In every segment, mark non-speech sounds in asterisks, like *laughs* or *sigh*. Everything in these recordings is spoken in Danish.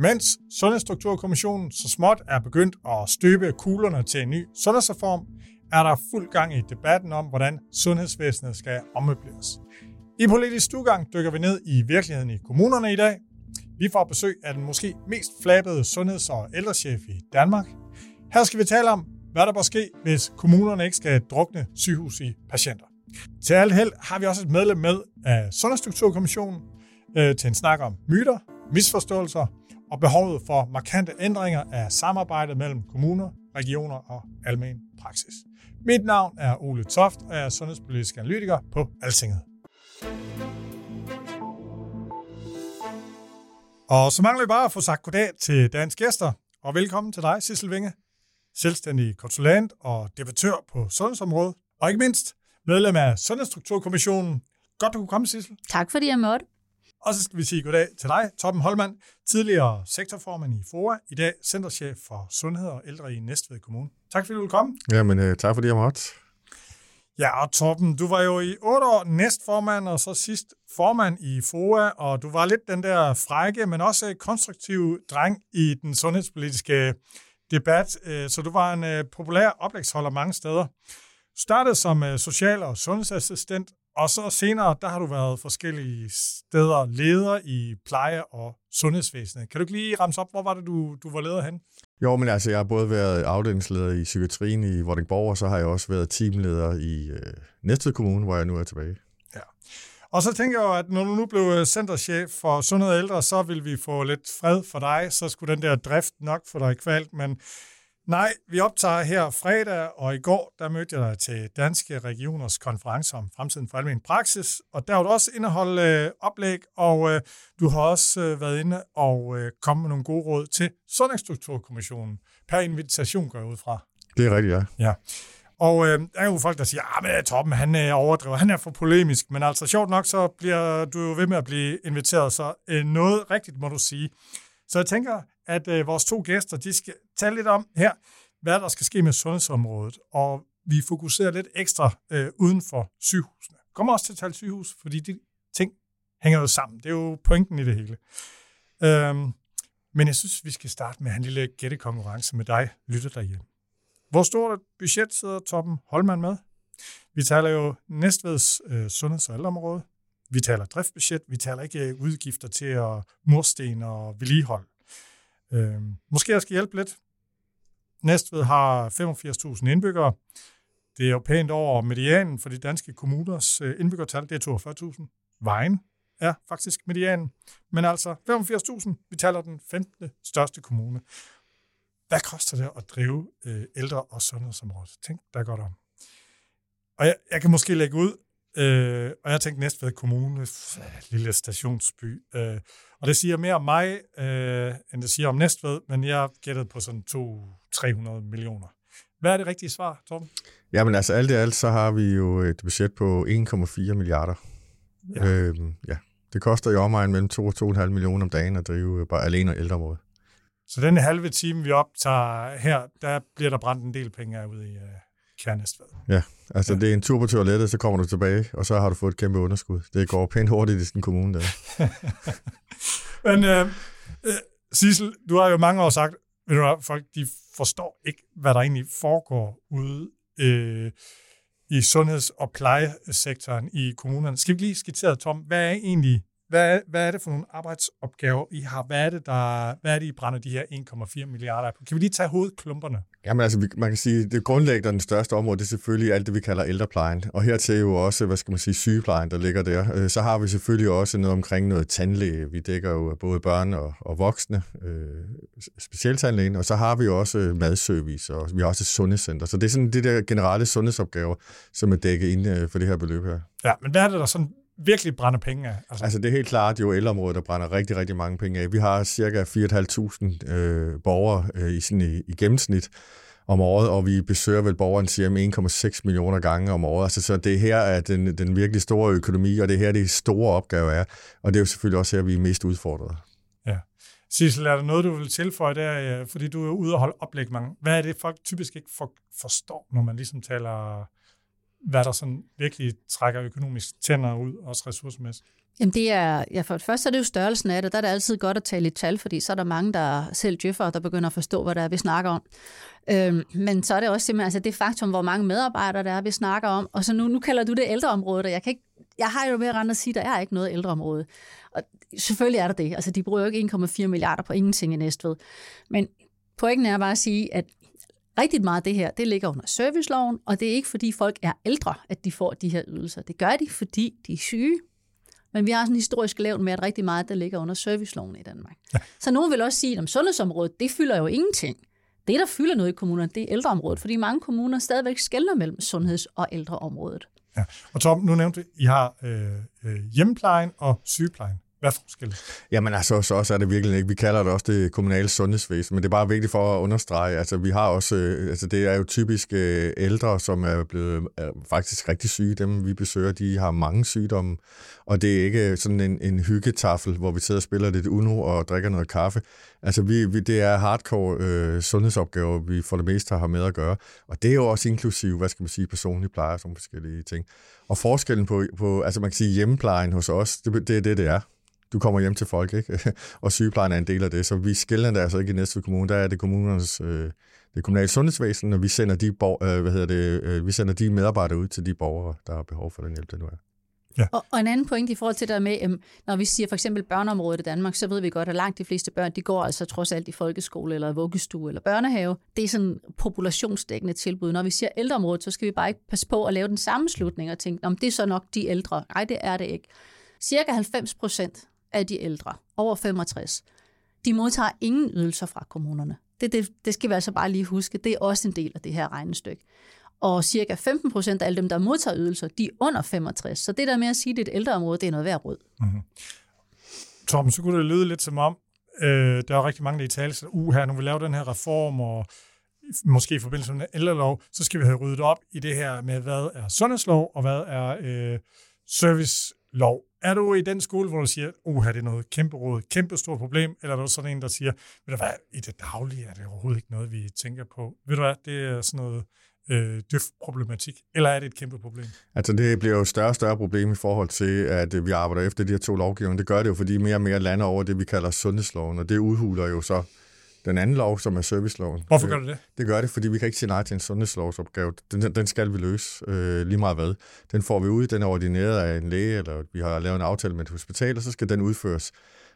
Mens Sundhedsstrukturkommissionen så småt er begyndt at støbe kuglerne til en ny sundhedsreform, er der fuld gang i debatten om, hvordan sundhedsvæsenet skal ommøbleres. I politisk stugang dykker vi ned i virkeligheden i kommunerne i dag. Vi får besøg af den måske mest flabede sundheds- og ældrechef i Danmark. Her skal vi tale om, hvad der bør ske, hvis kommunerne ikke skal drukne sygehus i patienter. Til alt held har vi også et medlem med af Sundhedsstrukturkommissionen øh, til en snak om myter, misforståelser og behovet for markante ændringer af samarbejdet mellem kommuner, regioner og almen praksis. Mit navn er Ole Toft, og jeg er sundhedspolitisk analytiker på Altinget. Og så mangler vi bare at få sagt goddag til dagens gæster, og velkommen til dig, Sissel Vinge, selvstændig konsulent og debattør på sundhedsområdet, og ikke mindst medlem af Sundhedsstrukturkommissionen. Godt, du kunne komme, Sissel. Tak fordi jeg måtte. Og så skal vi sige goddag til dig, Torben Holmand, tidligere sektorformand i FOA, i dag centerchef for Sundhed og Ældre i Næstved Kommune. Tak fordi du vil komme. Jamen, øh, tak fordi jeg måtte. Ja, og Torben, du var jo i otte år næstformand, og så sidst formand i FOA, og du var lidt den der frække, men også konstruktiv dreng i den sundhedspolitiske debat, øh, så du var en øh, populær oplægsholder mange steder. Du startede som øh, social- og sundhedsassistent, og så senere, der har du været forskellige steder leder i pleje- og sundhedsvæsenet. Kan du ikke lige ramse op, hvor var det, du, du var leder hen? Jo, men altså, jeg har både været afdelingsleder i psykiatrien i Vordingborg, og så har jeg også været teamleder i øh, Næstved Kommune, hvor jeg nu er tilbage. Ja. Og så tænker jeg at når du nu blev centerchef for sundhed og ældre, så vil vi få lidt fred for dig. Så skulle den der drift nok få dig kvalt, men Nej, vi optager her fredag, og i går der mødte jeg dig til Danske Regioners konference om fremtiden for almen praksis, og der har du også indeholdt øh, oplæg, og øh, du har også øh, været inde og øh, kommet med nogle gode råd til Sundhedsstrukturkommissionen per invitation, går jeg ud fra. Det er rigtigt, ja. Ja. Og øh, der er jo folk, der siger, at ah, Torben, han er overdrevet, han er for polemisk, men altså sjovt nok, så bliver du jo ved med at blive inviteret, så øh, noget rigtigt må du sige. Så jeg tænker, at øh, vores to gæster, de skal tale lidt om her, hvad der skal ske med sundhedsområdet, og vi fokuserer lidt ekstra øh, uden for sygehusene. Kommer også til at tale sygehus, fordi de ting hænger jo sammen. Det er jo pointen i det hele. Øhm, men jeg synes, vi skal starte med en lille gættekonkurrence med dig, lytter derhjemme. Hvor stort et budget sidder Toppen Holman med? Vi taler jo Næstveds øh, sundheds- og ældreområde. Vi taler driftbudget. Vi taler ikke øh, udgifter til at mursten og vedligehold. Øh, måske jeg skal hjælpe lidt. Næstved har 85.000 indbyggere. Det er jo pænt over medianen for de danske kommuners øh, indbyggertal. Det er 42.000. Vejen er faktisk medianen. Men altså 85.000, vi taler den 15. største kommune. Hvad koster det at drive øh, ældre- og sundhedsområdet? Tænk der godt om. Og jeg, jeg kan måske lægge ud, øh, og jeg tænkte Næstved Kommune, lille stationsby, øh, og det siger mere om mig, øh, end det siger om Næstved, men jeg gættede på sådan 200-300 millioner. Hvad er det rigtige svar, Tom? Jamen altså, alt i alt, så har vi jo et budget på 1,4 milliarder. Ja. Øhm, ja. Det koster i omegn mellem 2 og 2,5 millioner om dagen at drive bare alene ældreområdet. Så den halve time, vi optager her, der bliver der brændt en del penge af ud i Kærnæstved. Ja, altså ja. det er en tur på toilettet, så kommer du tilbage, og så har du fået et kæmpe underskud. Det går pænt hurtigt i sådan en kommune der. *laughs* Men uh, uh, Sissel, du har jo mange år sagt, ved du hvad, folk de forstår ikke, hvad der egentlig foregår ude uh, i sundheds- og plejesektoren i kommunerne. Skal vi lige skitsere, Tom, hvad er egentlig hvad er, hvad er det for nogle arbejdsopgaver, I har? Hvad er det, der, hvad er det I brænder de her 1,4 milliarder på? Kan vi lige tage hovedklumperne? Jamen altså, man kan sige, det grundlæggende den største område, det er selvfølgelig alt det, vi kalder ældreplejen. Og hertil jo også, hvad skal man sige, sygeplejen, der ligger der. Øh, så har vi selvfølgelig også noget omkring noget tandlæge. Vi dækker jo både børn og, og voksne, øh, specialtandlægen. Og så har vi jo også madservice, og vi har også et sundhedscenter. Så det er sådan det der generelle sundhedsopgaver, som er dækket ind øh, for det her beløb her. Ja, men hvad er det, der sådan virkelig brænder penge af? Altså, altså det er helt klart jo ældreområdet, der brænder rigtig, rigtig mange penge af. Vi har cirka 4.500 øh, borgere øh, i, sådan i, i gennemsnit om året, og vi besøger vel borgeren cirka 1,6 millioner gange om året. Altså, så det er her, at den, den virkelig store økonomi, og det er her, det store opgave er. Og det er jo selvfølgelig også her, vi er mest udfordret. Ja. Sissel, er der noget, du vil tilføje der, fordi du er ude og holde oplæg mange. Hvad er det, folk typisk ikke for, forstår, når man ligesom taler, hvad der sådan virkelig trækker økonomisk tænder ud, også ressourcemæssigt? Jamen det er, ja for det første er det jo størrelsen af det, der er det altid godt at tale i tal, fordi så er der mange, der selv djøffer, der begynder at forstå, hvad det er, vi snakker om. Øhm, men så er det også simpelthen altså det faktum, hvor mange medarbejdere der er, vi snakker om. Og så nu, nu kalder du det ældreområdet, og jeg, kan ikke, jeg har jo mere rent at sige, der er ikke noget ældreområde. Og selvfølgelig er der det. Altså de bruger jo ikke 1,4 milliarder på ingenting i Næstved. Men pointen er bare at sige, at rigtig meget af det her, det ligger under serviceloven, og det er ikke fordi folk er ældre, at de får de her ydelser. Det gør de, fordi de er syge, men vi har sådan en historisk lavt med, at rigtig meget, der ligger under serviceloven i Danmark. Ja. Så nogen vil også sige, at sundhedsområdet, det fylder jo ingenting. Det, der fylder noget i kommunerne, det er ældreområdet, fordi mange kommuner stadigvæk skældner mellem sundheds- og ældreområdet. Ja. Og Tom, nu nævnte du, I har øh, øh, hjemmeplejen og sygeplejen. Hvad forskel? Jamen altså, så også er det virkelig ikke. Vi kalder det også det kommunale sundhedsvæsen, men det er bare vigtigt for at understrege, altså vi har også, øh, altså det er jo typisk øh, ældre, som er blevet er faktisk rigtig syge. Dem vi besøger, de har mange sygdomme, og det er ikke øh, sådan en, en hyggetafel, hvor vi sidder og spiller lidt Uno og drikker noget kaffe. Altså vi, vi det er hardcore øh, sundhedsopgaver, vi for det meste har med at gøre, og det er jo også inklusiv, hvad skal man sige, personlig pleje og sådan forskellige ting. Og forskellen på, på altså man kan sige hjemmeplejen hos os, det, det er det, det er du kommer hjem til folk, ikke? *laughs* og sygeplejen er en del af det. Så vi skiller det altså ikke i næste kommune. Der er det kommunernes øh, det kommunale sundhedsvæsen, og vi sender de, bor, øh, hvad hedder det, øh, vi sender de medarbejdere ud til de borgere, der har behov for den hjælp, det nu er. Ja. Og, og en anden point i forhold til det med, øhm, når vi siger for eksempel børneområdet i Danmark, så ved vi godt, at langt de fleste børn, de går altså trods alt i folkeskole eller vuggestue eller børnehave. Det er sådan populationsdækkende tilbud. Når vi siger ældreområdet, så skal vi bare ikke passe på at lave den samme slutning og tænke, om det er så nok de ældre. Nej, det er det ikke. Cirka 90 procent af de ældre over 65, de modtager ingen ydelser fra kommunerne. Det, det, det skal vi altså bare lige huske. Det er også en del af det her regnestykke. Og cirka 15 procent af alle dem, der modtager ydelser, de er under 65. Så det der med at sige, at det er et ældreområde, det er noget værd råd. Mm-hmm. Tom, så kunne det lyde lidt som om, øh, der er rigtig mange, der i tale, så uh, her, nu vi lave den her reform, og måske i forbindelse med ældrelov, så skal vi have ryddet op i det her med, hvad er sundhedslov, og hvad er øh, lov. Er du i den skole, hvor du siger, uha, det er noget kæmpe råd, kæmpe stort problem, eller er du sådan en, der siger, ved du hvad, i det daglige er det overhovedet ikke noget, vi tænker på. Ved du hvad, det er sådan noget øh, problematik, eller er det et kæmpe problem? Altså det bliver jo et større og større problem i forhold til, at øh, vi arbejder efter de her to lovgivninger. Det gør det jo, fordi mere og mere lander over det, vi kalder sundhedsloven, og det udhuler jo så den anden lov, som er serviceloven. Hvorfor gør du det? Det gør det, fordi vi kan ikke sige nej til en sundhedslovsopgave. Den, den skal vi løse øh, lige meget hvad. Den får vi ud, den er ordineret af en læge, eller vi har lavet en aftale med et hospital, og så skal den udføres.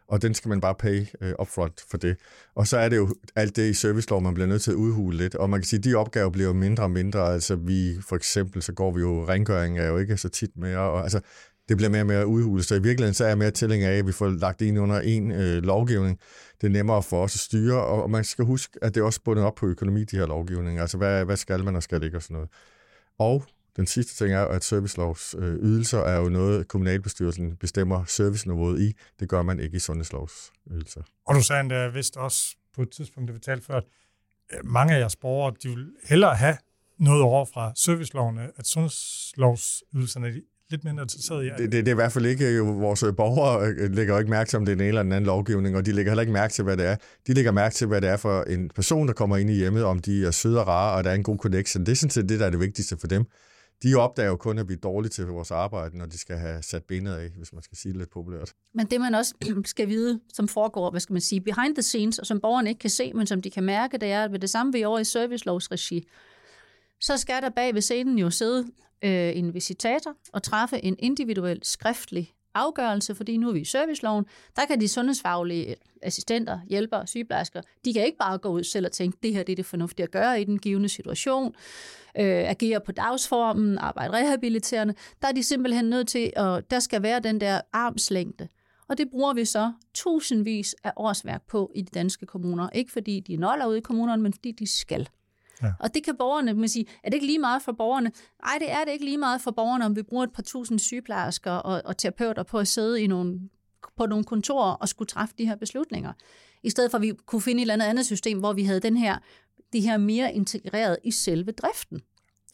Og den skal man bare pay øh, upfront for det. Og så er det jo alt det i servicelov, man bliver nødt til at udhule lidt. Og man kan sige, at de opgaver bliver jo mindre og mindre. Altså vi, for eksempel, så går vi jo, rengøring er jo ikke så tit mere. Og, altså, det bliver mere og mere udhulet. Så i virkeligheden så er jeg mere tilhænger af, at vi får lagt det ind under en øh, lovgivning. Det er nemmere for os at styre, og man skal huske, at det er også bundet op på økonomi, de her lovgivninger. Altså, hvad, hvad skal man og skal ikke og sådan noget. Og den sidste ting er, at servicelovs øh, ydelser er jo noget, kommunalbestyrelsen bestemmer serviceniveauet i. Det gør man ikke i sundhedslovs ydelser. Og du sagde endda vist også på et tidspunkt, det vi talte før, at øh, mange af jeres borgere, de vil hellere have noget over fra servicelovene, at sundhedslovsydelserne lidt mindre interesseret i. Det, det, det er i hvert fald ikke, jo, vores borgere øh, lægger jo ikke mærke til, om det er den ene eller den anden lovgivning, og de lægger heller ikke mærke til, hvad det er. De lægger mærke til, hvad det er for en person, der kommer ind i hjemmet, om de er søde og rare, og der er en god connection. Det er sådan set det, der er det vigtigste for dem. De opdager jo kun, at vi er dårlige til vores arbejde, når de skal have sat benet af, hvis man skal sige det lidt populært. Men det, man også *clears throat* skal vide, som foregår, hvad skal man sige, behind the scenes, og som borgerne ikke kan se, men som de kan mærke, det er, at ved det samme vi er over i servicelovsregi, så skal der bag ved scenen jo sidde øh, en visitator og træffe en individuel skriftlig afgørelse, fordi nu er vi i serviceloven, der kan de sundhedsfaglige assistenter, hjælpere, sygeplejersker, de kan ikke bare gå ud selv og tænke, det her det er det fornuftige at gøre i den givende situation, øh, agere på dagsformen, arbejde rehabiliterende. Der er de simpelthen nødt til, at der skal være den der armslængde. Og det bruger vi så tusindvis af årsværk på i de danske kommuner. Ikke fordi de noller ude i kommunerne, men fordi de skal. Ja. Og det kan borgerne, man sige, er det ikke lige meget for borgerne? Nej, det er det ikke lige meget for borgerne, om vi bruger et par tusind sygeplejersker og, og terapeuter på at sidde i nogle, på nogle kontorer og skulle træffe de her beslutninger. I stedet for, at vi kunne finde et eller andet andet system, hvor vi havde den her, de her mere integreret i selve driften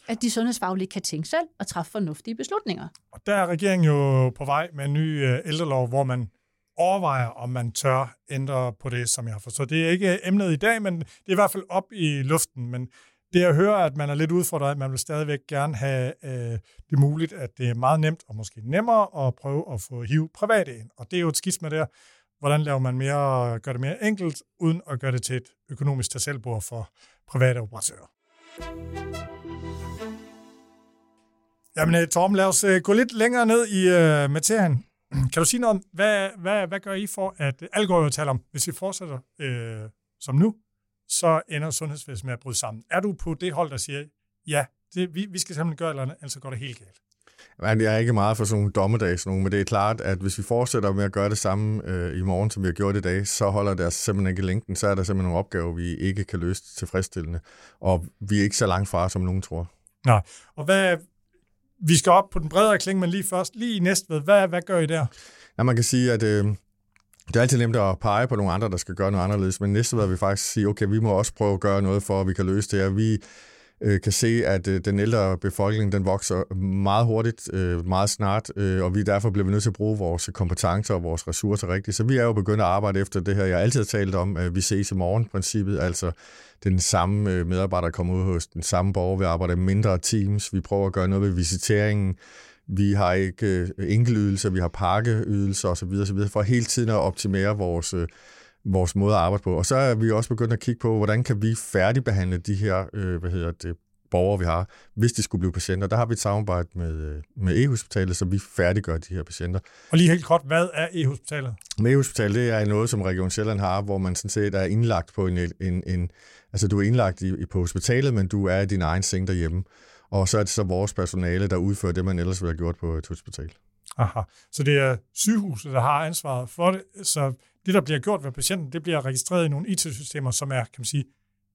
at de sundhedsfaglige kan tænke selv og træffe fornuftige beslutninger. Og der er regeringen jo på vej med en ny øh, ældrelov, hvor man overvejer, om man tør ændre på det, som jeg har forstået. Det er ikke emnet i dag, men det er i hvert fald op i luften. Men det jeg hører, at man er lidt udfordret, at man vil stadigvæk gerne have øh, det muligt, at det er meget nemt og måske nemmere at prøve at få hiv private ind. Og det er jo et skisma der. Hvordan laver man mere, gør det mere enkelt, uden at gøre det til et økonomisk tag for private operatører? Jamen, øh, Torben, lad os øh, gå lidt længere ned i øh, materien. *clears throat* Kan du sige noget om, hvad, hvad, hvad gør I for, at alle går jo tale om, hvis vi fortsætter øh, som nu, så ender sundhedsvæsenet med at bryde sammen. Er du på det hold, der siger, ja, det, vi, vi skal simpelthen gøre eller andet, ellers går det helt galt? Men jeg er ikke meget for sådan nogle dommedags nogen, men det er klart, at hvis vi fortsætter med at gøre det samme øh, i morgen, som vi har gjort i dag, så holder det simpelthen ikke længden. Så er der simpelthen nogle opgaver, vi ikke kan løse tilfredsstillende. Og vi er ikke så langt fra, som nogen tror. Nej. Og hvad, vi skal op på den bredere klinge, men lige først, lige i Næstved, hvad, hvad gør I der? Ja, man kan sige, at øh, det er altid nemt at pege på nogle andre, der skal gøre noget anderledes, men næste vil vi faktisk sige, okay, vi må også prøve at gøre noget for, at vi kan løse det her. Vi øh, kan se, at øh, den ældre befolkning den vokser meget hurtigt, øh, meget snart, øh, og vi derfor bliver vi nødt til at bruge vores kompetencer og vores ressourcer rigtigt. Så vi er jo begyndt at arbejde efter det her, jeg altid har talt om, øh, vi ses i morgen-princippet, altså den samme øh, medarbejder kommer ud hos den samme borger, vi arbejder i mindre teams, vi prøver at gøre noget ved visiteringen, vi har ikke øh, enkeltydelser, vi har pakkeydelser osv., osv., for hele tiden at optimere vores, øh, vores måde at arbejde på. Og så er vi også begyndt at kigge på, hvordan kan vi færdigbehandle de her øh, hvad hedder det, borgere, vi har, hvis de skulle blive patienter. Der har vi et samarbejde med, øh, med E-hospitalet, så vi færdiggør de her patienter. Og lige helt kort, hvad er E-hospitalet? Med E-hospitalet, det er noget, som Region Sjælland har, hvor man sådan set er indlagt på en, en, en altså du er indlagt i, på hospitalet, men du er i din egen seng derhjemme. Og så er det så vores personale, der udfører det, man ellers ville have gjort på et hospital. Aha. Så det er sygehuset, der har ansvaret for det. Så det, der bliver gjort ved patienten, det bliver registreret i nogle IT-systemer, som er, kan man sige,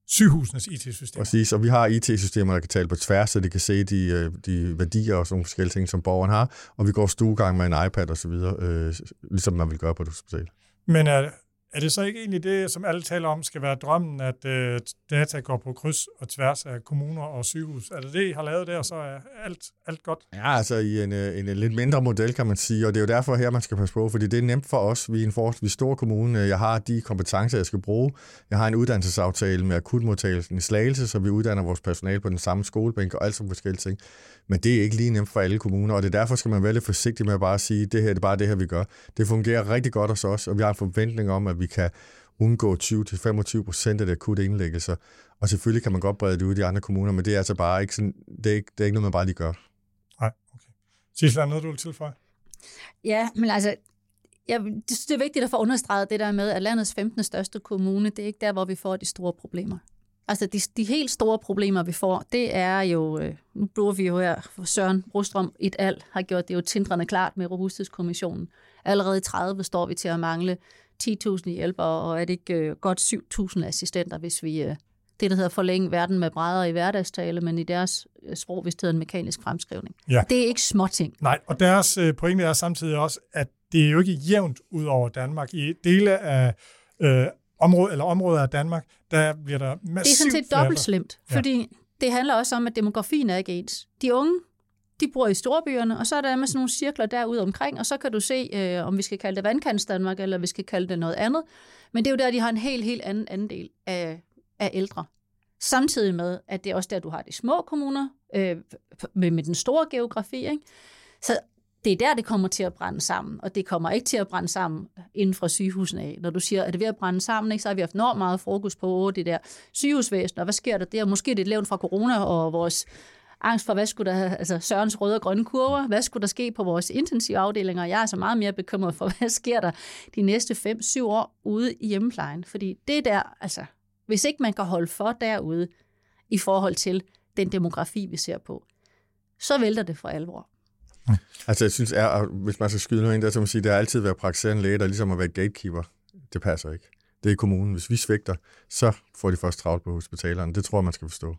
sygehusenes IT-systemer. Præcis, og vi har IT-systemer, der kan tale på tværs, så de kan se de, øh, de værdier og sådan forskellige ting, som borgeren har, og vi går stuegang med en iPad og så videre, øh, ligesom man vil gøre på et hospital. Men er, er det så ikke egentlig det, som alle taler om, skal være drømmen, at øh, data går på kryds og tværs af kommuner og sygehus? Er det det, I har lavet der, så er alt, alt godt? Ja, altså i en, øh, en, en lidt mindre model, kan man sige, og det er jo derfor her, man skal passe på, fordi det er nemt for os. Vi er en forholdsvis stor kommune. Jeg har de kompetencer, jeg skal bruge. Jeg har en uddannelsesaftale med akutmodtagelsen i Slagelse, så vi uddanner vores personale på den samme skolebænk og alt sådan forskellige ting. Men det er ikke lige nemt for alle kommuner, og det er derfor, skal man være lidt forsigtig med at bare sige, det her det er bare det her, vi gør. Det fungerer rigtig godt hos os, og vi har en forventning om, at vi kan undgå 20-25 procent af det akutte indlæggelser. Og selvfølgelig kan man godt brede det ud i de andre kommuner, men det er altså bare ikke, sådan, det er ikke, det er ikke noget, man bare lige gør. Nej, okay. Sissel, er noget, du vil tilføje? Ja, men altså, jeg det er vigtigt at få understreget det der med, at landets 15. største kommune, det er ikke der, hvor vi får de store problemer. Altså de, de helt store problemer, vi får, det er jo, øh, nu bruger vi jo her, for Søren Brostrøm et alt har gjort det jo tindrende klart med Robusthedskommissionen. Allerede i 30 står vi til at mangle 10.000 hjælpere, og er det ikke øh, godt 7.000 assistenter, hvis vi, øh, det der hedder forlænge verden med brædder i hverdagstale, men i deres øh, sprog, hvis det hedder en mekanisk fremskrivning. Ja. Det er ikke småting. Nej, og deres pointe er samtidig også, at det er jo ikke jævnt ud over Danmark. I dele af øh, område, eller områder af Danmark, der bliver der massivt Det er sådan set dobbelt slemt, fordi ja. det handler også om, at demografien er ikke ens. De unge, de bor i storbyerne, og så er der med sådan nogle cirkler derude omkring, og så kan du se, øh, om vi skal kalde det vandkants Danmark, eller vi skal kalde det noget andet. Men det er jo der, de har en helt, helt anden andel af, af ældre. Samtidig med, at det er også der, du har de små kommuner, øh, med, med den store geografi. Ikke? Så det er der, det kommer til at brænde sammen, og det kommer ikke til at brænde sammen inden fra sygehusene af. Når du siger, at det ved at brænde sammen, ikke, så har vi haft enormt meget fokus på det der sygehusvæsen, og hvad sker der der? Måske det er levn fra corona og vores angst for, hvad skulle der, altså Sørens røde og grønne kurver, hvad skulle der ske på vores intensive afdelinger? Jeg er så meget mere bekymret for, *laughs* hvad sker der de næste 5-7 år ude i hjemmeplejen? Fordi det der, altså, hvis ikke man kan holde for derude i forhold til den demografi, vi ser på, så vælter det for alvor. Altså, jeg synes, er, hvis man skal skyde noget ind der, så må man sige, det har altid været praktiserende læge, der ligesom har været gatekeeper. Det passer ikke. det er kommunen. Hvis vi svigter, så får de først travlt på hospitalerne. Det tror jeg, man skal forstå.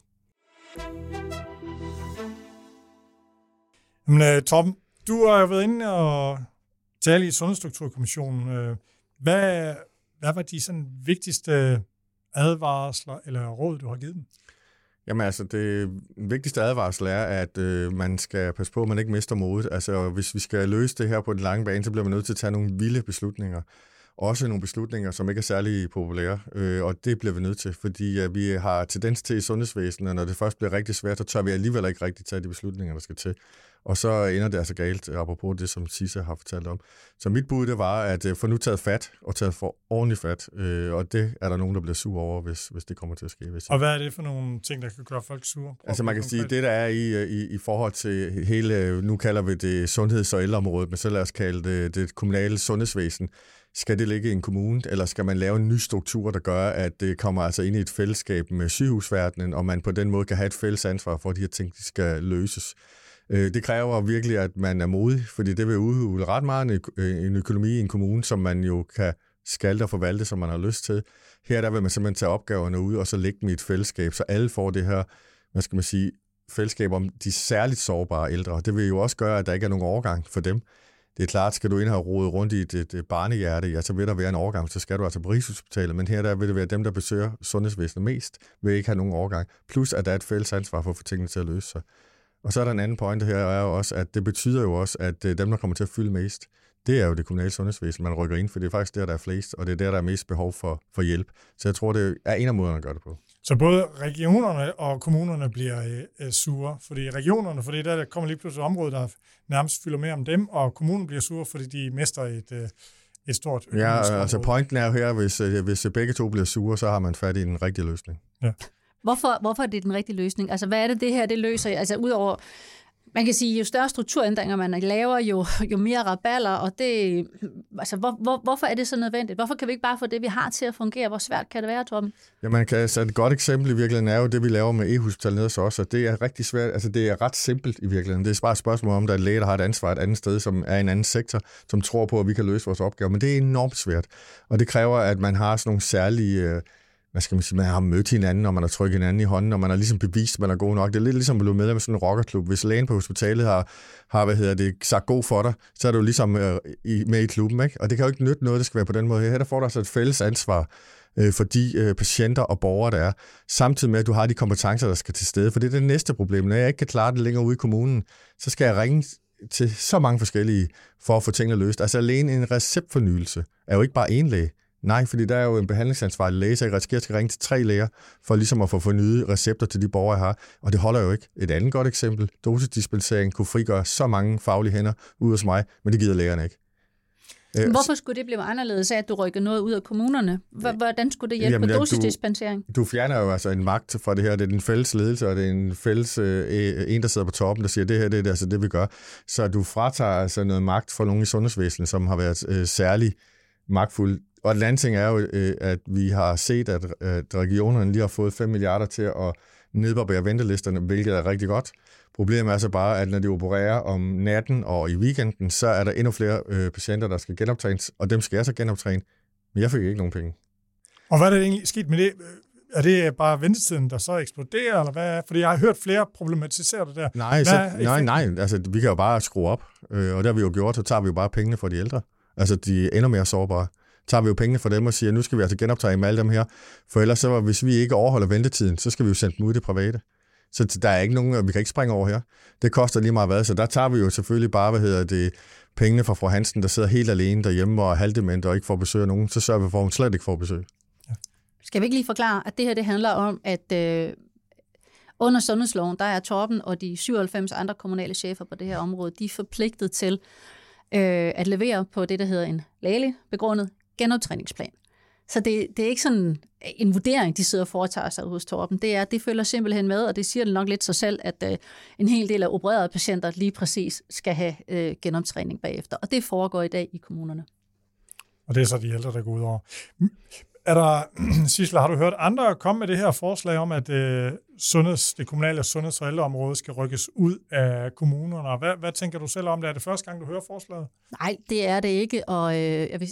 Men uh, Torben, du har jo været inde og tale i Sundhedsstrukturkommissionen. Uh, hvad, hvad var de sådan vigtigste advarsler eller råd, du har givet dem? Jamen altså, det vigtigste advarsel er, at øh, man skal passe på, at man ikke mister modet. Altså, hvis vi skal løse det her på den lange bane, så bliver man nødt til at tage nogle vilde beslutninger. Også nogle beslutninger, som ikke er særlig populære, øh, og det bliver vi nødt til, fordi øh, vi har tendens til i sundhedsvæsenet, når det først bliver rigtig svært, så tør vi alligevel ikke rigtig tage de beslutninger, der skal til. Og så ender det altså galt, apropos det, som Sisa har fortalt om. Så mit bud, det var at øh, få nu taget fat, og taget for ordentligt fat. Øh, og det er der nogen, der bliver sur over, hvis, hvis det kommer til at ske. Hvis og hvad er det for nogle ting, der kan gøre folk sure? Altså man kan sige, det der er i, i, i forhold til hele, nu kalder vi det sundheds- og ældreområdet, men så lad os kalde det det kommunale sundhedsvæsen. Skal det ligge i en kommune, eller skal man lave en ny struktur, der gør, at det kommer altså ind i et fællesskab med sygehusverdenen, og man på den måde kan have et fælles ansvar for, at de her ting de skal løses? Øh, det kræver virkelig, at man er modig, fordi det vil udhule ret meget øh, en økonomi i en kommune, som man jo kan skalte og forvalte, som man har lyst til. Her der vil man simpelthen tage opgaverne ud, og så lægge dem i et fællesskab, så alle får det her, hvad skal man sige, fællesskab om de særligt sårbare ældre. Det vil jo også gøre, at der ikke er nogen overgang for dem. Det er klart, skal du ind og rode rundt i et, et, barnehjerte, ja, så vil der være en overgang, så skal du altså på Rigshospitalet, men her der vil det være dem, der besøger sundhedsvæsenet mest, vil ikke have nogen overgang. Plus, at der er et fælles ansvar for at få tingene til at løse sig. Og så er der en anden pointe her, er jo også, at det betyder jo også, at øh, dem, der kommer til at fylde mest, det er jo det kommunale sundhedsvæsen, man rykker ind, for det er faktisk der, der er flest, og det er der, der er mest behov for, for hjælp. Så jeg tror, det er en af måderne at gøre det på. Så både regionerne og kommunerne bliver øh, sure, fordi regionerne, fordi der, der kommer lige pludselig et område, der nærmest fylder mere om dem, og kommunen bliver sure, fordi de mister et, øh, et stort Ja, altså pointen er jo her, hvis, øh, hvis begge to bliver sure, så har man fat i en rigtig løsning. Ja. Hvorfor, hvorfor er det den rigtige løsning? Altså, hvad er det, det her det løser? Altså, udover, man kan sige, jo større strukturændringer man laver, jo, jo mere raballer, og det, altså, hvor, hvor, hvorfor er det så nødvendigt? Hvorfor kan vi ikke bare få det, vi har til at fungere? Hvor svært kan det være, Torben? Ja, man kan sætte et godt eksempel i virkeligheden er jo det, vi laver med e-hospital nede også, og det er rigtig svært, altså det er ret simpelt i virkeligheden. Det er bare et spørgsmål om, der er en læge, der har et ansvar et andet sted, som er en anden sektor, som tror på, at vi kan løse vores opgave, men det er enormt svært, og det kræver, at man har sådan nogle særlige øh, hvad skal man sige, man har mødt hinanden, og man har trykket hinanden i hånden, og man har ligesom bevist, at man er god nok. Det er lidt ligesom at blive medlem af sådan en rockerklub. Hvis lægen på hospitalet har, har hvad hedder det, sagt god for dig, så er du ligesom øh, i, med i klubben, ikke? Og det kan jo ikke nytte noget, det skal være på den måde. Her der får du altså et fælles ansvar øh, for de øh, patienter og borgere, der er, samtidig med, at du har de kompetencer, der skal til stede. For det er det næste problem. Når jeg ikke kan klare det længere ude i kommunen, så skal jeg ringe til så mange forskellige for at få tingene løst. Altså alene en receptfornyelse er jo ikke bare en læge. Nej, fordi der er jo en behandlingsansvarlig læge, så jeg risikerer, at skal ringe til tre læger, for ligesom at få fornyet recepter til de borgere, jeg har. Og det holder jo ikke. Et andet godt eksempel, dosisdispensering kunne frigøre så mange faglige hænder ud hos mig, men det gider lægerne ikke. Øh, Hvorfor skulle det blive anderledes af, at du rykker noget ud af kommunerne? Hvordan skulle det hjælpe Jamen, på dosisdispensering? Du, du fjerner jo altså en magt fra det her. Det er den fælles ledelse, og det er en fælles øh, en, der sidder på toppen, der siger, det her det er altså det, vi gør. Så du fratager altså noget magt fra nogen i sundhedsvæsenet, som har været øh, særlig magtfuld og den anden ting er jo, øh, at vi har set, at, regionerne lige har fået 5 milliarder til at nedbarbere ventelisterne, hvilket er rigtig godt. Problemet er så bare, at når de opererer om natten og i weekenden, så er der endnu flere øh, patienter, der skal genoptrænes, og dem skal jeg så genoptræne. Men jeg fik ikke nogen penge. Og hvad er det egentlig sket med det? Er det bare ventetiden, der så eksploderer, eller hvad? Fordi jeg har hørt flere problematisere det der. Nej, så, nej, nej. Altså, vi kan jo bare skrue op, øh, og det har vi jo gjort, så tager vi jo bare pengene fra de ældre. Altså, de er endnu mere sårbare tager vi jo pengene fra dem og siger, nu skal vi altså genoptage med alle dem her. For ellers så, hvis vi ikke overholder ventetiden, så skal vi jo sende dem ud i det private. Så der er ikke nogen, vi kan ikke springe over her. Det koster lige meget hvad, så der tager vi jo selvfølgelig bare, hvad hedder det, pengene fra fru Hansen, der sidder helt alene derhjemme og er halvdement og ikke får besøg af nogen, så sørger vi for, at hun slet ikke får besøg. Ja. Skal vi ikke lige forklare, at det her det handler om, at øh, under sundhedsloven, der er Torben og de 97 andre kommunale chefer på det her område, de er forpligtet til øh, at levere på det, der hedder en lægelig begrundet genoptræningsplan. Så det, det er ikke sådan en vurdering, de sidder og foretager sig hos Torben. Det er, det følger simpelthen med, og det siger det nok lidt sig selv, at øh, en hel del af opererede patienter lige præcis skal have øh, genoptræning bagefter. Og det foregår i dag i kommunerne. Og det er så de ældre, der går ud over. Er der, *clears throat* Sisla, har du hørt andre komme med det her forslag om, at øh, sundheds, det kommunale sundheds- og ældreområde skal rykkes ud af kommunerne? Hvad, hvad tænker du selv om det? Er det første gang, du hører forslaget? Nej, det er det ikke. Og øh, jeg vil,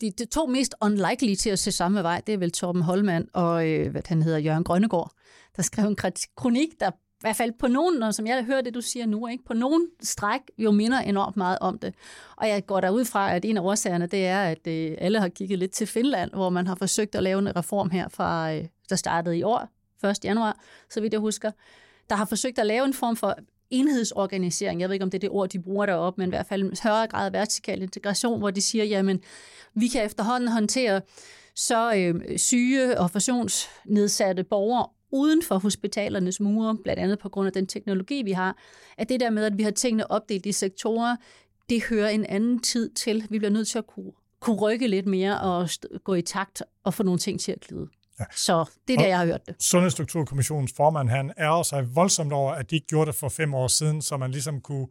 de, de to mest unlikely til at se samme vej, det er vel Torben Holmand og øh, hvad han hedder, Jørgen Grønnegård, der skrev en kronik, der i hvert fald på nogen, når, som jeg hører det, du siger nu, ikke? på nogen stræk jo minder enormt meget om det. Og jeg går derud fra, at en af årsagerne, det er, at øh, alle har kigget lidt til Finland, hvor man har forsøgt at lave en reform her, fra, øh, der startede i år, 1. januar, så vidt jeg husker, der har forsøgt at lave en form for enhedsorganisering. Jeg ved ikke, om det er det ord, de bruger deroppe, men i hvert fald en højere grad af vertikal integration, hvor de siger, jamen, vi kan efterhånden håndtere så øh, syge og funktionsnedsatte borgere uden for hospitalernes mure, blandt andet på grund af den teknologi, vi har, at det der med, at vi har tingene opdelt i sektorer, det hører en anden tid til. Vi bliver nødt til at kunne, kunne rykke lidt mere og gå i takt og få nogle ting til at glide. Ja. Så det er der, jeg har hørt det. Sundhedsstrukturkommissionens formand, han ærger sig voldsomt over, at de ikke gjorde det for fem år siden, så man ligesom kunne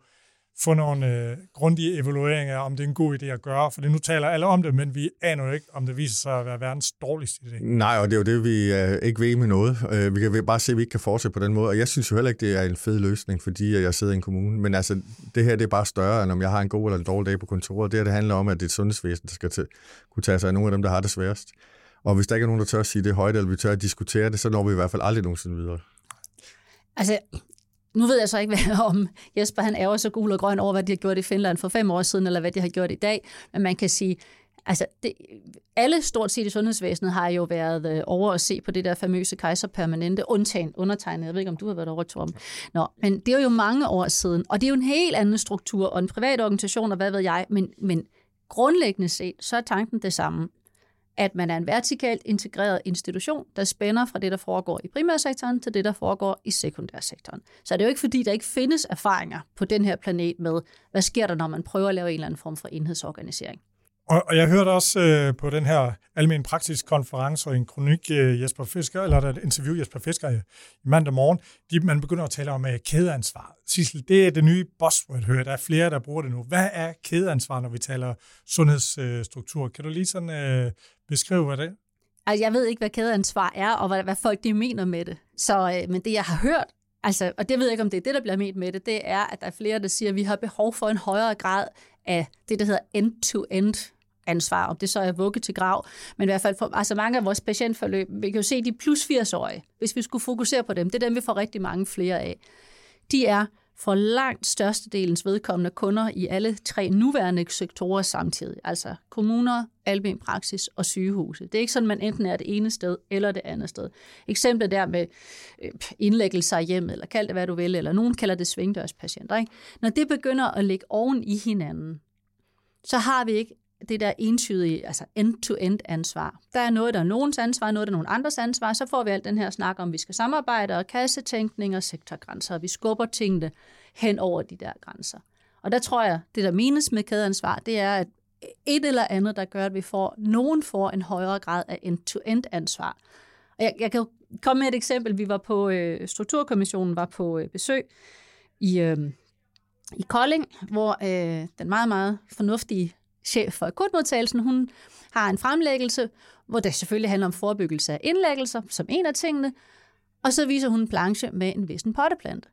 få nogle øh, grundige evalueringer af, om det er en god idé at gøre. For nu taler alle om det, men vi aner jo ikke, om det viser sig at være verdens dårligste idé. Nej, og det er jo det, vi øh, ikke ved med noget. Øh, vi kan bare se, at vi ikke kan fortsætte på den måde. Og jeg synes jo heller ikke, det er en fed løsning, fordi jeg sidder i en kommune. Men altså, det her det er bare større, end om jeg har en god eller en dårlig dag på kontoret. Det her det handler om, at det er et sundhedsvæsen, der skal til, kunne tage sig af nogle af dem, der har det sværest. Og hvis der ikke er nogen, der tør at sige det højt, eller vi tør at diskutere det, så når vi i hvert fald aldrig nogensinde videre. Altså, nu ved jeg så ikke, *laughs* hvad, om Jesper han er så gul og grøn over, hvad de har gjort i Finland for fem år siden, eller hvad de har gjort i dag. Men man kan sige, altså det, alle stort set i sundhedsvæsenet har jo været øh, over at se på det der famøse kejserpermanente, undtagen undertegnet. Jeg ved ikke, om du har været over, Torben. Nå, men det er jo mange år siden, og det er jo en helt anden struktur, og en privat organisation, og hvad ved jeg, men, men grundlæggende set, så er tanken det samme at man er en vertikalt integreret institution, der spænder fra det, der foregår i primærsektoren, til det, der foregår i sekundærsektoren. Så det er jo ikke fordi, der ikke findes erfaringer på den her planet med, hvad sker der, når man prøver at lave en eller anden form for enhedsorganisering. Og, og jeg hørte også øh, på den her almen praktisk konference og en kronik øh, Jesper Fisker, eller et interview Jesper Fisker øh, i mandag morgen, de, man begynder at tale om øh, kædeansvar. Sissel, det er det nye buzzword, hører Der er flere, der bruger det nu. Hvad er kædeansvar, når vi taler sundhedsstruktur? Kan du lige sådan øh, beskrive, hvad det er? Altså, jeg ved ikke, hvad kædeansvar er, og hvad, hvad folk de mener med det. Så, øh, men det, jeg har hørt, altså, og det ved jeg ikke, om det er det, der bliver ment med det, det er, at der er flere, der siger, at vi har behov for en højere grad af det, der hedder end-to-end ansvar, om det så er vugge til grav, men i hvert fald for, altså mange af vores patientforløb, vi kan jo se de plus 80-årige, hvis vi skulle fokusere på dem, det er dem, vi får rigtig mange flere af. De er for langt størstedelens vedkommende kunder i alle tre nuværende sektorer samtidig, altså kommuner, almen praksis og sygehuse. Det er ikke sådan, man enten er det ene sted eller det andet sted. Eksemplet der med øh, indlæggelser hjem, eller kald det hvad du vil, eller nogen kalder det svingdørspatienter. Ikke? Når det begynder at ligge oven i hinanden, så har vi ikke det der entydige, altså end-to-end ansvar. Der er noget, der er nogens ansvar, noget, der er nogen andres ansvar, så får vi alt den her snak om, vi skal samarbejde og kassetænkning og sektorgrænser, og vi skubber tingene hen over de der grænser. Og der tror jeg, det der menes med kædeansvar, det er, at et eller andet, der gør, at vi får, nogen får en højere grad af end-to-end ansvar. Og jeg, jeg kan komme med et eksempel. Vi var på, øh, Strukturkommissionen var på øh, besøg i, øh, i Kolding, hvor øh, den meget, meget fornuftige chef for akutmodtagelsen, hun har en fremlæggelse, hvor det selvfølgelig handler om forebyggelse af indlæggelser, som en af tingene, og så viser hun en planche med en vissen potteplante.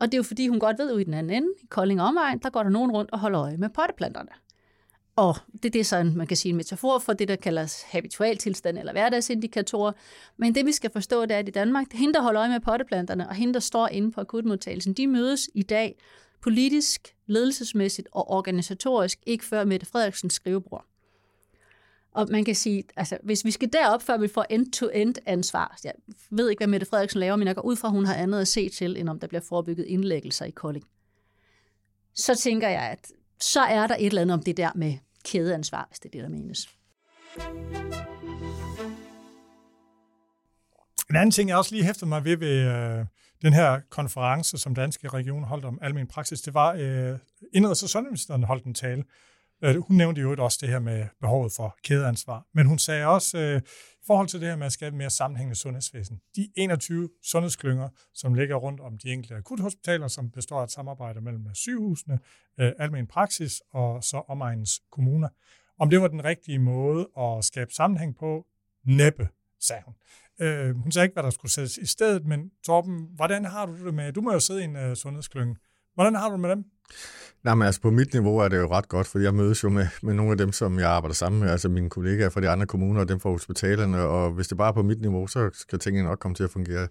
Og det er jo fordi, hun godt ved, at i den anden ende, i Kolding omegn, der går der nogen rundt og holder øje med potteplanterne. Og det, det er sådan, man kan sige en metafor for det, der kaldes habitualtilstand eller hverdagsindikatorer. Men det, vi skal forstå, det er, at i Danmark, det er hende, der holder øje med potteplanterne, og hende, der står inde på akutmodtagelsen, de mødes i dag politisk, ledelsesmæssigt og organisatorisk ikke før Mette Frederiksens skrivebord. Og man kan sige, altså hvis vi skal derop, før vi får end-to-end ansvar, jeg ved ikke, hvad Mette Frederiksen laver, men jeg går ud fra, at hun har andet at se til, end om der bliver forebygget indlæggelser i Kolding. Så tænker jeg, at så er der et eller andet om det der med kædeansvar, hvis det er det, der menes. En anden ting, jeg også lige hæfter mig ved ved øh, den her konference, som Danske Region holdt om almen praksis, det var øh, indreds- og sundhedsministeren holdt en tale. Øh, hun nævnte jo også det her med behovet for kædeansvar, men hun sagde også, øh, i forhold til det her med at skabe mere sammenhængende sundhedsvæsen, de 21 sundhedsklynger, som ligger rundt om de enkelte akuthospitaler, som består af et samarbejde mellem sygehusene, øh, almen praksis og så omegnens kommuner, om det var den rigtige måde at skabe sammenhæng på, næppe, sagde hun. Øh, hun sagde ikke, hvad der skulle sættes i stedet, men Torben, hvordan har du det med, du må jo sidde i en uh, sundhedsklynge. Hvordan har du det med dem? Nej, men altså på mit niveau er det jo ret godt, fordi jeg mødes jo med, med nogle af dem, som jeg arbejder sammen med, altså mine kollegaer fra de andre kommuner og dem fra hospitalerne, og hvis det bare er på mit niveau, så skal tingene nok komme til at fungere.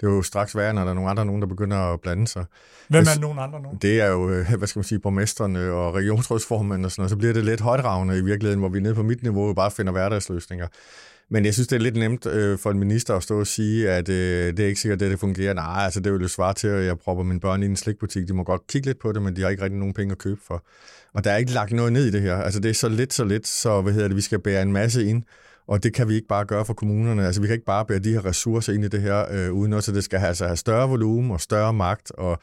Det er jo straks værre, når der er nogle andre nogen, der begynder at blande sig. Hvem er nogen andre nogen? Det er jo, øh, hvad skal man sige, borgmesterne og regionsrådsformanden og sådan noget, så bliver det lidt højdragende i virkeligheden, hvor vi nede på mit niveau bare finder hverdagsløsninger. Men jeg synes, det er lidt nemt øh, for en minister at stå og sige, at øh, det er ikke sikkert, at det fungerer. Nej, altså det vil jo svare til, at jeg propper mine børn i en slikbutik. De må godt kigge lidt på det, men de har ikke rigtig nogen penge at købe for. Og der er ikke lagt noget ned i det her. Altså det er så lidt, så lidt, så hvad hedder det, vi skal bære en masse ind. Og det kan vi ikke bare gøre for kommunerne. Altså vi kan ikke bare bære de her ressourcer ind i det her, øh, uden også, at det skal have, altså, have større volumen og større magt og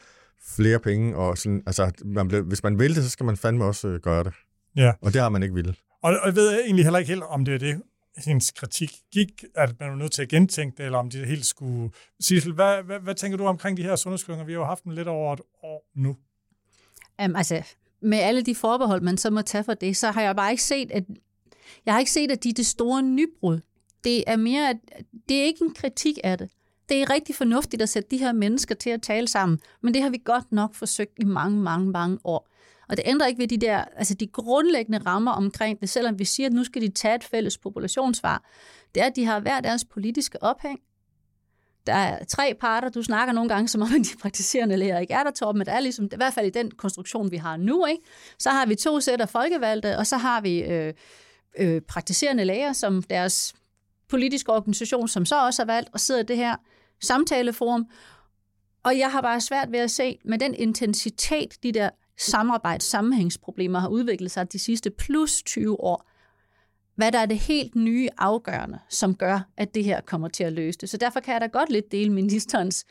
flere penge. Og sådan, altså, man, hvis man vil det, så skal man fandme også øh, gøre det. Ja. Og det har man ikke ville. Og, og jeg ved egentlig heller ikke helt, om det er det, hendes kritik gik, at man var nødt til at gentænke det, eller om det helt skulle... Sissel, hvad, hvad, hvad tænker du omkring de her sundhedsklynger? Vi har jo haft dem lidt over et år nu. Um, altså, med alle de forbehold, man så må tage for det, så har jeg bare ikke set, at jeg har ikke set, at de er det store nybrud. Det er mere, at det er ikke en kritik af det. Det er rigtig fornuftigt at sætte de her mennesker til at tale sammen, men det har vi godt nok forsøgt i mange, mange, mange år. Og det ændrer ikke ved de der, altså de grundlæggende rammer omkring det, selvom vi siger, at nu skal de tage et fælles populationssvar. Det er, at de har hver deres politiske ophæng. Der er tre parter, du snakker nogle gange, som om de praktiserende læger ikke er der, Torben, men det er ligesom, i hvert fald i den konstruktion, vi har nu, ikke? så har vi to sæt af folkevalgte, og så har vi øh, øh, praktiserende læger, som deres politiske organisation, som så også har valgt, og sidder i det her samtaleforum. Og jeg har bare svært ved at se, med den intensitet, de der samarbejds- sammenhængsproblemer har udviklet sig de sidste plus 20 år, hvad der er det helt nye afgørende, som gør, at det her kommer til at løse det. Så derfor kan jeg da godt lidt dele ministerens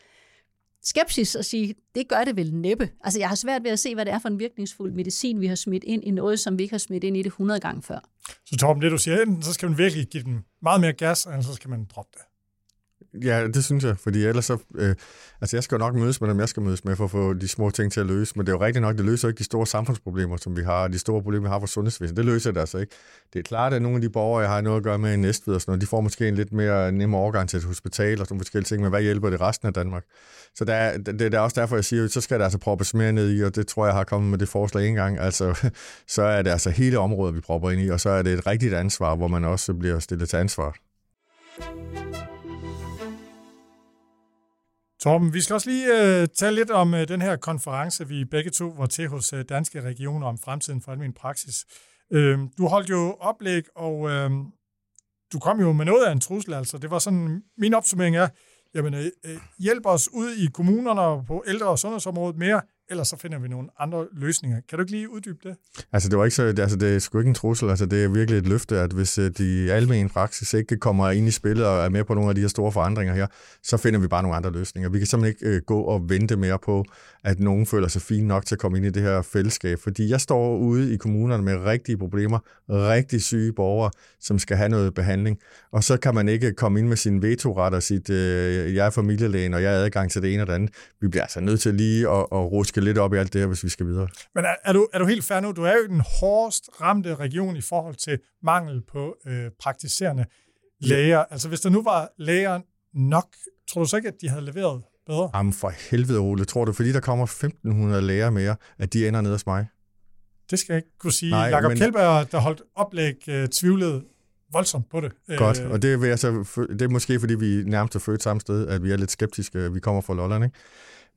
skepsis og sige, det gør det vel næppe. Altså jeg har svært ved at se, hvad det er for en virkningsfuld medicin, vi har smidt ind i noget, som vi ikke har smidt ind i det 100 gange før. Så Torben, det du siger, enten så skal man virkelig give den meget mere gas, eller så skal man droppe det. Ja, det synes jeg, fordi ellers så... Øh, altså, jeg skal jo nok mødes med dem, jeg skal mødes med for at få de små ting til at løse, men det er jo rigtigt nok, det løser ikke de store samfundsproblemer, som vi har, de store problemer, vi har for sundhedsvæsenet. Det løser det altså ikke. Det er klart, at nogle af de borgere, jeg har noget at gøre med i Næstved og sådan noget, de får måske en lidt mere nem overgang til et hospital og sådan forskellige ting, men hvad hjælper det resten af Danmark? Så der er, det, det er også derfor, jeg siger, så skal der altså proppes mere ned i, og det tror jeg har kommet med det forslag en gang. Altså, *laughs* så er det altså hele området, vi propper ind i, og så er det et rigtigt ansvar, hvor man også bliver stillet til ansvar. Torben, vi skal også lige øh, tale lidt om øh, den her konference, vi begge to var til hos øh, Danske Regioner om fremtiden for almindelig praksis. Øh, du holdt jo oplæg, og øh, du kom jo med noget af en trussel, altså. Det var sådan, min opsummering er, jamen, øh, øh hjælp os ud i kommunerne på ældre- og sundhedsområdet mere, ellers så finder vi nogle andre løsninger. Kan du ikke lige uddybe det? Altså, det var ikke så, altså, det er sgu ikke en trussel. Altså, det er virkelig et løfte, at hvis øh, de almindelige praksis ikke kommer ind i spillet og er med på nogle af de her store forandringer her, så finder vi bare nogle andre løsninger. Vi kan simpelthen ikke øh, gå og vente mere på, at nogen føler sig fine nok til at komme ind i det her fællesskab. Fordi jeg står ude i kommunerne med rigtige problemer, rigtig syge borgere, som skal have noget behandling. Og så kan man ikke komme ind med sin vetoret og sit, øh, jeg er familielægen, og jeg har adgang til det ene og det andet. Vi bliver altså nødt til lige at, at ruske lidt op i alt det her, hvis vi skal videre. Men er, er, du, er du helt færdig nu? Du er jo den hårdest ramte region i forhold til mangel på øh, praktiserende læger. Ja. Altså hvis der nu var læger nok, tror du så ikke, at de havde leveret bedre? Jamen for helvede, Ole. Tror du, fordi der kommer 1.500 læger mere, at de ender ned hos mig? Det skal jeg ikke kunne sige. Nej, Jakob men... Kjeldberg, der holdt oplæg, øh, tvivlede voldsomt på det. Godt, og det, vil jeg så, det er måske, fordi vi nærmest er født samme sted, at vi er lidt skeptiske. Vi kommer fra Lolland, ikke?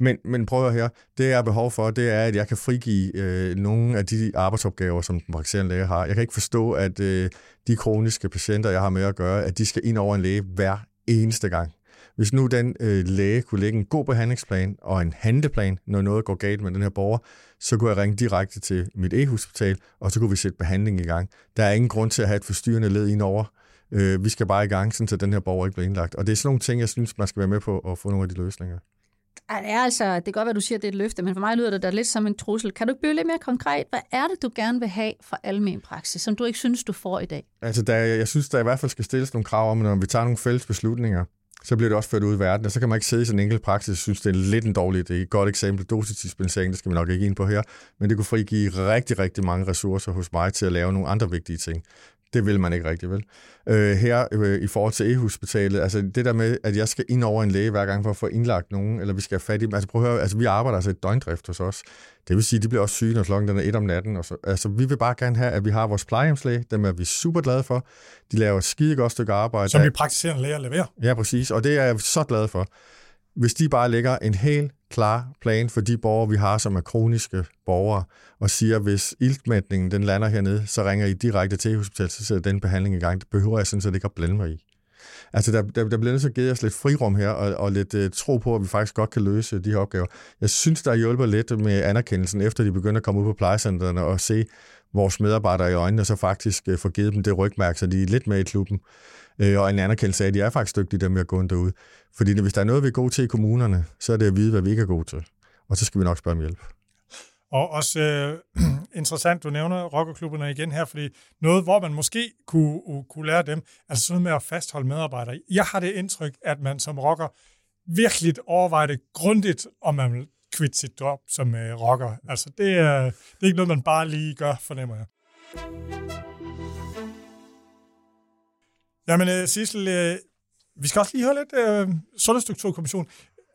Men, men prøv at høre, det jeg har behov for, det er, at jeg kan frigive øh, nogle af de arbejdsopgaver, som den praktiserende læge har. Jeg kan ikke forstå, at øh, de kroniske patienter, jeg har med at gøre, at de skal ind over en læge hver eneste gang. Hvis nu den øh, læge kunne lægge en god behandlingsplan og en handleplan, når noget går galt med den her borger, så kunne jeg ringe direkte til mit e-hospital, og så kunne vi sætte behandling i gang. Der er ingen grund til at have et forstyrrende led indover. Øh, vi skal bare i gang, så den her borger ikke bliver indlagt. Og det er sådan nogle ting, jeg synes, man skal være med på at få nogle af de løsninger. Ja, det er altså, det kan godt være, du siger, at det er et løfte, men for mig lyder det da lidt som en trussel. Kan du ikke blive lidt mere konkret? Hvad er det, du gerne vil have for almen praksis, som du ikke synes, du får i dag? Altså, der, jeg synes, der i hvert fald skal stilles nogle krav om, når vi tager nogle fælles beslutninger, så bliver det også ført ud i verden, og så kan man ikke sidde i sådan en enkelt praksis og synes, det er lidt en dårlig idé. Et godt eksempel, dosisdispensering, det skal vi nok ikke ind på her, men det kunne frigive rigtig, rigtig mange ressourcer hos mig til at lave nogle andre vigtige ting. Det vil man ikke rigtig, vel? Øh, her øh, i forhold til e-hospitalet, altså det der med, at jeg skal ind over en læge hver gang for at få indlagt nogen, eller vi skal have fat i dem. Altså prøv at høre, altså vi arbejder altså et døgndrift hos os. Det vil sige, at de bliver også syge, når klokken den er et om natten. Og så, altså vi vil bare gerne have, at vi har vores plejehjemslæge. Dem er vi super glade for. De laver et skide godt stykke arbejde. Som vi praktiserende læger leverer. Ja, præcis. Og det er jeg så glad for. Hvis de bare lægger en helt klar plan for de borgere, vi har, som er kroniske borgere, og siger, hvis iltmætningen den lander hernede, så ringer I direkte til hospitalet, så sætter den behandling i gang. Det behøver jeg sådan set ikke at blande mig i. Altså, der, der, der bliver nødt til at give os lidt frirum her, og, og lidt uh, tro på, at vi faktisk godt kan løse de her opgaver. Jeg synes, der hjælper lidt med anerkendelsen, efter de begynder at komme ud på plejecentrene og se vores medarbejdere i øjnene, og så faktisk uh, få givet dem det rygmærke, så de er lidt med i klubben. Uh, og en anerkendelse af, at de er faktisk dygtige dem med at gå ind derude. Fordi hvis der er noget, vi er gode til i kommunerne, så er det at vide, hvad vi ikke er gode til. Og så skal vi nok spørge om hjælp. Og også øh, *clears throat* interessant, du nævner rockerklubberne igen her, fordi noget, hvor man måske kunne, uh, kunne lære dem, altså sådan med at fastholde medarbejdere. Jeg har det indtryk, at man som rocker virkelig overvejer det grundigt, om man vil kvitte sit job som øh, rocker. Altså det, er, det er ikke noget, man bare lige gør, fornemmer jeg. Jamen, øh, Sissel, øh, vi skal også lige høre lidt øh, Sundhedsstrukturkommission.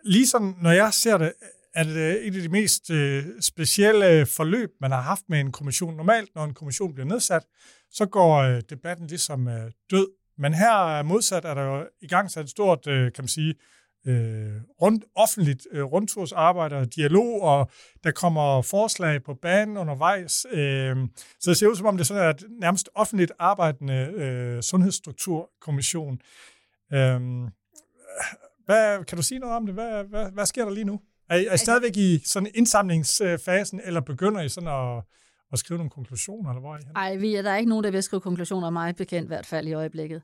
Lige sådan, når jeg ser det, er det øh, et af de mest øh, specielle forløb, man har haft med en kommission. Normalt, når en kommission bliver nedsat, så går øh, debatten ligesom død. Men her modsat er der jo i gang sat et stort, kan man sige, øh, rund, offentligt øh, rundtursarbejde og dialog, og der kommer forslag på banen undervejs. Øh, så det ser ud som om, det er sådan et nærmest offentligt arbejdende øh, sundhedsstrukturkommission. Øh, hvad, kan du sige noget om det? Hvad, hvad, hvad sker der lige nu? Er er I stadigvæk i sådan indsamlingsfasen, eller begynder I sådan at, at skrive nogle konklusioner, eller hvor er I Nej, vi, der er ikke nogen, der vil skrive konklusioner, mig bekendt i hvert fald i øjeblikket.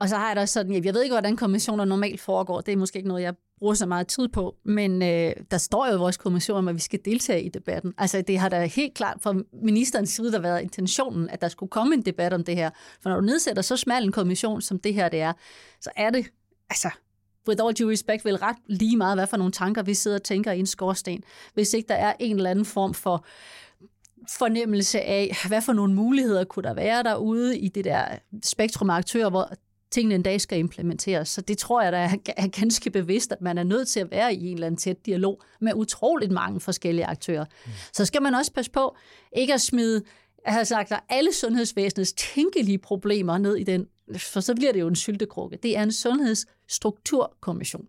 Og så har jeg da sådan, jeg ved ikke, hvordan kommissioner normalt foregår, det er måske ikke noget, jeg bruger så meget tid på, men øh, der står jo i vores kommission, at vi skal deltage i debatten. Altså det har da helt klart fra ministerens side der været intentionen, at der skulle komme en debat om det her. For når du nedsætter så smal en kommission, som det her det er, så er det, altså with all due respect, vel ret lige meget, hvad for nogle tanker vi sidder og tænker i en skorsten, hvis ikke der er en eller anden form for fornemmelse af, hvad for nogle muligheder kunne der være derude i det der spektrum af aktører, hvor tingene en dag skal implementeres. Så det tror jeg, der er ganske bevidst, at man er nødt til at være i en eller anden tæt dialog med utroligt mange forskellige aktører. Mm. Så skal man også passe på ikke at smide jeg har sagt, at alle sundhedsvæsenets tænkelige problemer ned i den, for så bliver det jo en syltekrukke. Det er en strukturkommission.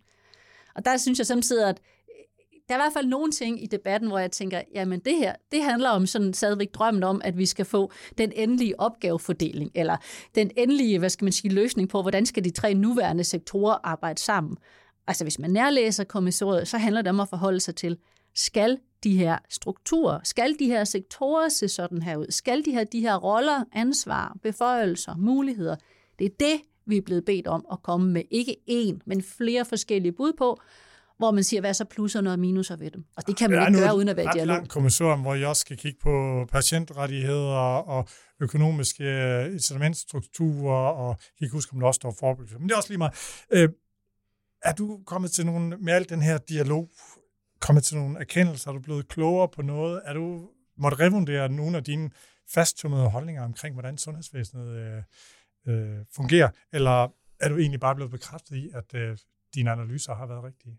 Og der synes jeg samtidig, at øh, der er i hvert fald nogle ting i debatten, hvor jeg tænker, jamen det her, det handler om sådan stadigvæk drømmen om, at vi skal få den endelige opgavefordeling, eller den endelige, hvad skal man sige, løsning på, hvordan skal de tre nuværende sektorer arbejde sammen. Altså hvis man nærlæser kommissoriet, så handler det om at forholde sig til, skal de her strukturer, skal de her sektorer se sådan her ud, skal de have de her roller, ansvar, beføjelser, muligheder. Det er det, vi er blevet bedt om at komme med ikke én, men flere forskellige bud på, hvor man siger, hvad er så plusser og minuser ved dem. Og det kan man ikke gøre, uden at være i dialog. Det er kommissorium, hvor jeg også skal kigge på patientrettigheder og økonomiske øh, incitamentstrukturer, og jeg kan huske, om der også står forebyggelse. Men det er også lige meget. Øh, er du kommet til nogen, med al den her dialog, kommet til nogle erkendelser? Er du blevet klogere på noget? Er du måtte revundere nogle af dine fasttømmede holdninger omkring, hvordan sundhedsvæsenet øh, øh, fungerer? Eller er du egentlig bare blevet bekræftet i, at øh, dine analyser har været rigtige?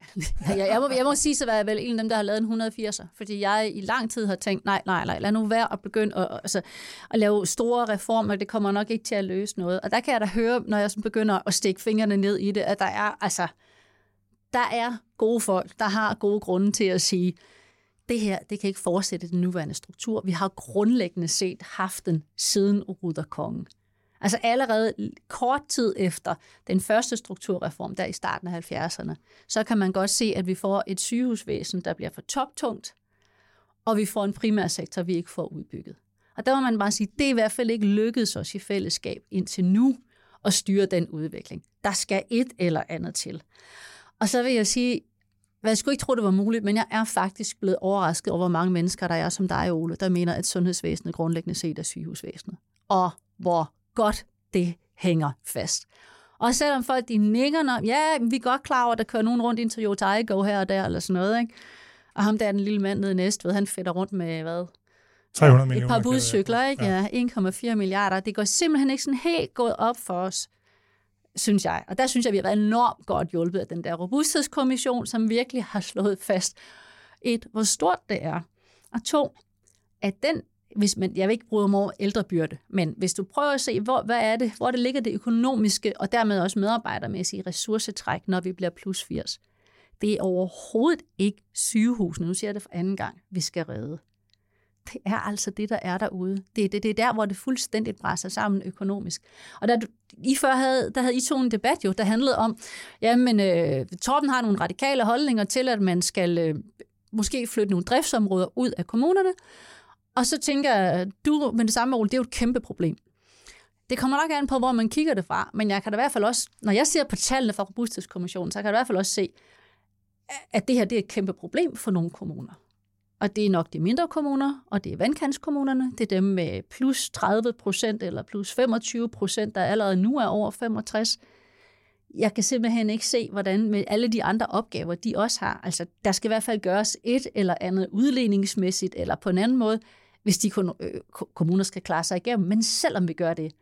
*laughs* jeg, jeg, må, jeg må sige, så var jeg vel en af dem, der har lavet en 180'er, fordi jeg i lang tid har tænkt, nej, nej, nej, lad nu være at begynde at, altså, at lave store reformer, det kommer nok ikke til at løse noget. Og der kan jeg da høre, når jeg begynder at stikke fingrene ned i det, at der er, altså, der er gode folk, der har gode grunde til at sige, det her, det kan ikke fortsætte den nuværende struktur. Vi har grundlæggende set haft den siden Ruderkongen. Altså allerede kort tid efter den første strukturreform, der i starten af 70'erne, så kan man godt se, at vi får et sygehusvæsen, der bliver for toptungt, og vi får en primærsektor, vi ikke får udbygget. Og der må man bare sige, det er i hvert fald ikke lykkedes os i fællesskab indtil nu at styre den udvikling. Der skal et eller andet til. Og så vil jeg sige, jeg skulle ikke tro, det var muligt, men jeg er faktisk blevet overrasket over, hvor mange mennesker der er som dig, Ole, der mener, at sundhedsvæsenet grundlæggende set er sygehusvæsenet. Og hvor godt det hænger fast. Og selvom folk de nikker, når, ja, vi er godt klar over, at der kører nogen rundt i en Toyota Aygo her og der, eller sådan noget, ikke? Og ham der, den lille mand nede i Næstved, han fætter rundt med, hvad, 300 et millioner. par det være. budcykler, ikke? Ja. 1,4 milliarder. Det går simpelthen ikke sådan helt gået op for os, synes jeg. Og der synes jeg, vi har været enormt godt hjulpet af den der robusthedskommission, som virkelig har slået fast, et, hvor stort det er, og to, at den, hvis man, jeg vil ikke bruge mig ældrebyrde, men hvis du prøver at se, hvor, hvad er det, hvor det ligger det økonomiske, og dermed også medarbejdermæssige ressourcetræk, når vi bliver plus 80. Det er overhovedet ikke sygehusene, nu siger jeg det for anden gang, vi skal redde. Det er altså det, der er derude. Det det, det er der, hvor det fuldstændigt brænder sammen økonomisk. Og der, I før havde, der havde I to en debat jo, der handlede om, jamen øh, Torben har nogle radikale holdninger til, at man skal øh, måske flytte nogle driftsområder ud af kommunerne. Og så tænker jeg, du med det samme, Ole, det er jo et kæmpe problem. Det kommer nok an på, hvor man kigger det fra, men jeg kan da i hvert fald også, når jeg ser på tallene fra Robusthedskommissionen, så kan jeg i hvert fald også se, at det her det er et kæmpe problem for nogle kommuner. Og det er nok de mindre kommuner, og det er vandkantskommunerne. Det er dem med plus 30 procent eller plus 25 procent, der allerede nu er over 65. Jeg kan simpelthen ikke se, hvordan med alle de andre opgaver, de også har. Altså, der skal i hvert fald gøres et eller andet udligningsmæssigt, eller på en anden måde, hvis de øh, kommuner skal klare sig igennem. Men selvom vi gør det,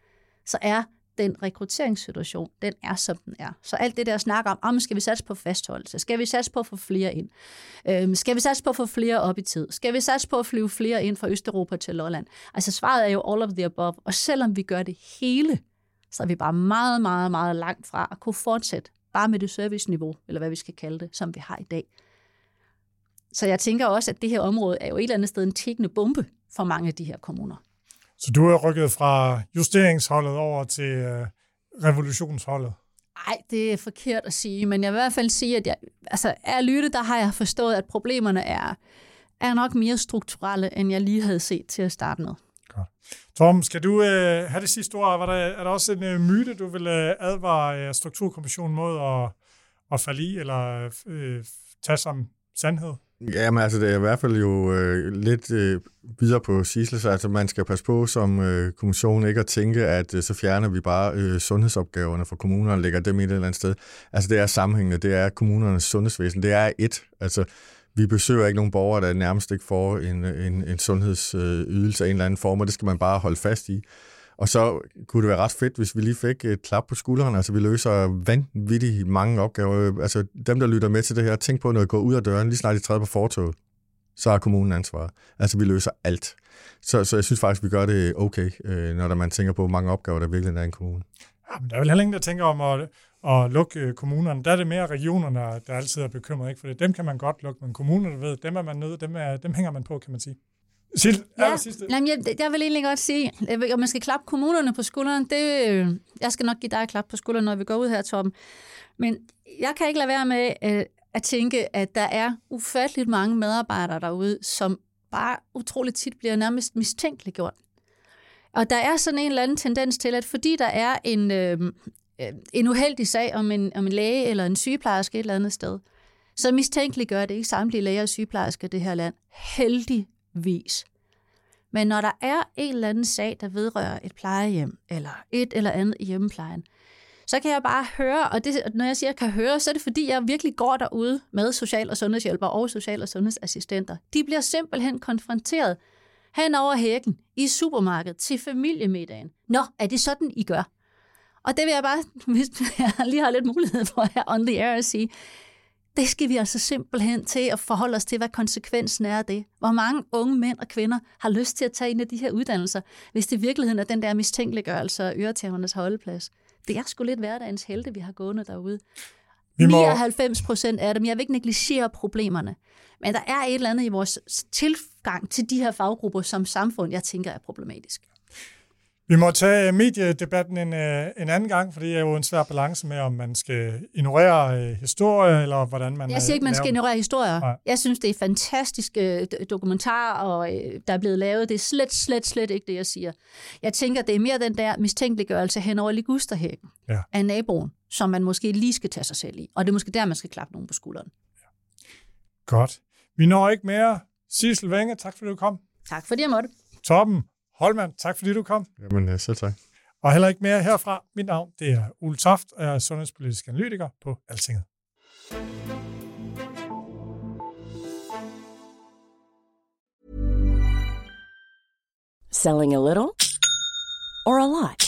så er den rekrutteringssituation, den er som den er. Så alt det der snak om, ah, om skal vi satse på fastholdelse? Skal vi satse på at få flere ind? Øhm, skal vi satse på at få flere op i tid? Skal vi satse på at flyve flere ind fra Østeuropa til Lolland? Altså svaret er jo all of the above. Og selvom vi gør det hele, så er vi bare meget, meget, meget langt fra at kunne fortsætte bare med det serviceniveau, eller hvad vi skal kalde det, som vi har i dag. Så jeg tænker også, at det her område er jo et eller andet sted en tækkende bombe for mange af de her kommuner. Så du er rykket fra justeringsholdet over til øh, revolutionsholdet? Nej, det er forkert at sige, men jeg vil i hvert fald sige, at jeg, altså, er lytte, der har jeg forstået, at problemerne er, er nok mere strukturelle, end jeg lige havde set til at starte med. Godt. Tom, skal du øh, have det sidste ord? Var der, er der også en øh, myte, du vil øh, advare øh, Strukturkommissionen mod at, at falde i, eller øh, tage som sandhed? Jamen altså, det er i hvert fald jo øh, lidt øh, videre på Sisles, altså man skal passe på som øh, kommission ikke at tænke, at øh, så fjerner vi bare øh, sundhedsopgaverne fra kommunerne og lægger dem i et eller andet sted. Altså det er sammenhængende, det er kommunernes sundhedsvæsen, det er et. Altså vi besøger ikke nogen borgere, der nærmest ikke får en, øh, en, en sundhedsydelse af en eller anden form, og det skal man bare holde fast i. Og så kunne det være ret fedt, hvis vi lige fik et klap på skulderen. Altså, vi løser vanvittigt mange opgaver. Altså, dem, der lytter med til det her, tænk på, når I går ud af døren, lige snart I træder på fortoget, så har kommunen ansvaret. Altså, vi løser alt. Så, så jeg synes faktisk, vi gør det okay, øh, når man tænker på, hvor mange opgaver, der virkelig er i en kommune. Ja, men der er vel heller ingen, der tænker om at, at lukke øh, kommunerne. Der er det mere regionerne, der altid er bekymret, ikke? For dem kan man godt lukke, men kommunerne ved, dem er man nødt, dem, er, dem hænger man på, kan man sige. Sil, ja, jamen, jeg, jeg vil egentlig godt sige, at man skal klappe kommunerne på skulderen. Det, øh, jeg skal nok give dig et klap på skulderen, når vi går ud her, Torben. Men jeg kan ikke lade være med øh, at tænke, at der er ufatteligt mange medarbejdere derude, som bare utroligt tit bliver nærmest mistænkeliggjort. Og der er sådan en eller anden tendens til, at fordi der er en, øh, en uheldig sag om en, om en læge eller en sygeplejerske et eller andet sted, så mistænkeliggør det ikke samtlige læger og sygeplejersker i det her land. Heldig vis. Men når der er en eller anden sag, der vedrører et plejehjem, eller et eller andet i hjemmeplejen, så kan jeg bare høre, og det, når jeg siger, at jeg kan høre, så er det fordi, jeg virkelig går derude med social- og sundhedshjælpere og social- og sundhedsassistenter. De bliver simpelthen konfronteret hen over hækken i supermarkedet til familiemiddagen. Nå, er det sådan, I gør? Og det vil jeg bare, *laughs* hvis jeg lige har lidt mulighed for her on the air at sige, det skal vi altså simpelthen til at forholde os til, hvad konsekvensen er af det. Hvor mange unge mænd og kvinder har lyst til at tage en af de her uddannelser, hvis det i virkeligheden er den der mistænkeliggørelse af øretævernes holdeplads. Det er sgu lidt hverdagens helte, vi har gående derude. Vi må... 99 procent af dem, jeg vil ikke negligere problemerne, men der er et eller andet i vores tilgang til de her faggrupper som samfund, jeg tænker er problematisk. Vi må tage mediedebatten en, øh, en anden gang, for det er jo en svær balance med, om man skal ignorere øh, historie, eller hvordan man... Jeg siger ikke, man skal ignorere historier. Nej. Jeg synes, det er fantastiske dokumentarer, og øh, der er blevet lavet. Det er slet, slet, slet ikke det, jeg siger. Jeg tænker, det er mere den der mistænkeliggørelse hen over ligusterhækken ja. af naboen, som man måske lige skal tage sig selv i. Og det er måske der, man skal klappe nogen på skulderen. Ja. Godt. Vi når ikke mere. Sissel Venge, tak fordi du kom. Tak fordi jeg måtte. Toppen. Holman, tak fordi du kom. Jamen, øh, selv tak. Og heller ikke mere herfra. Mit navn det er Ule Toft, og jeg er sundhedspolitisk analytiker på Altinget. Selling a little or a lot?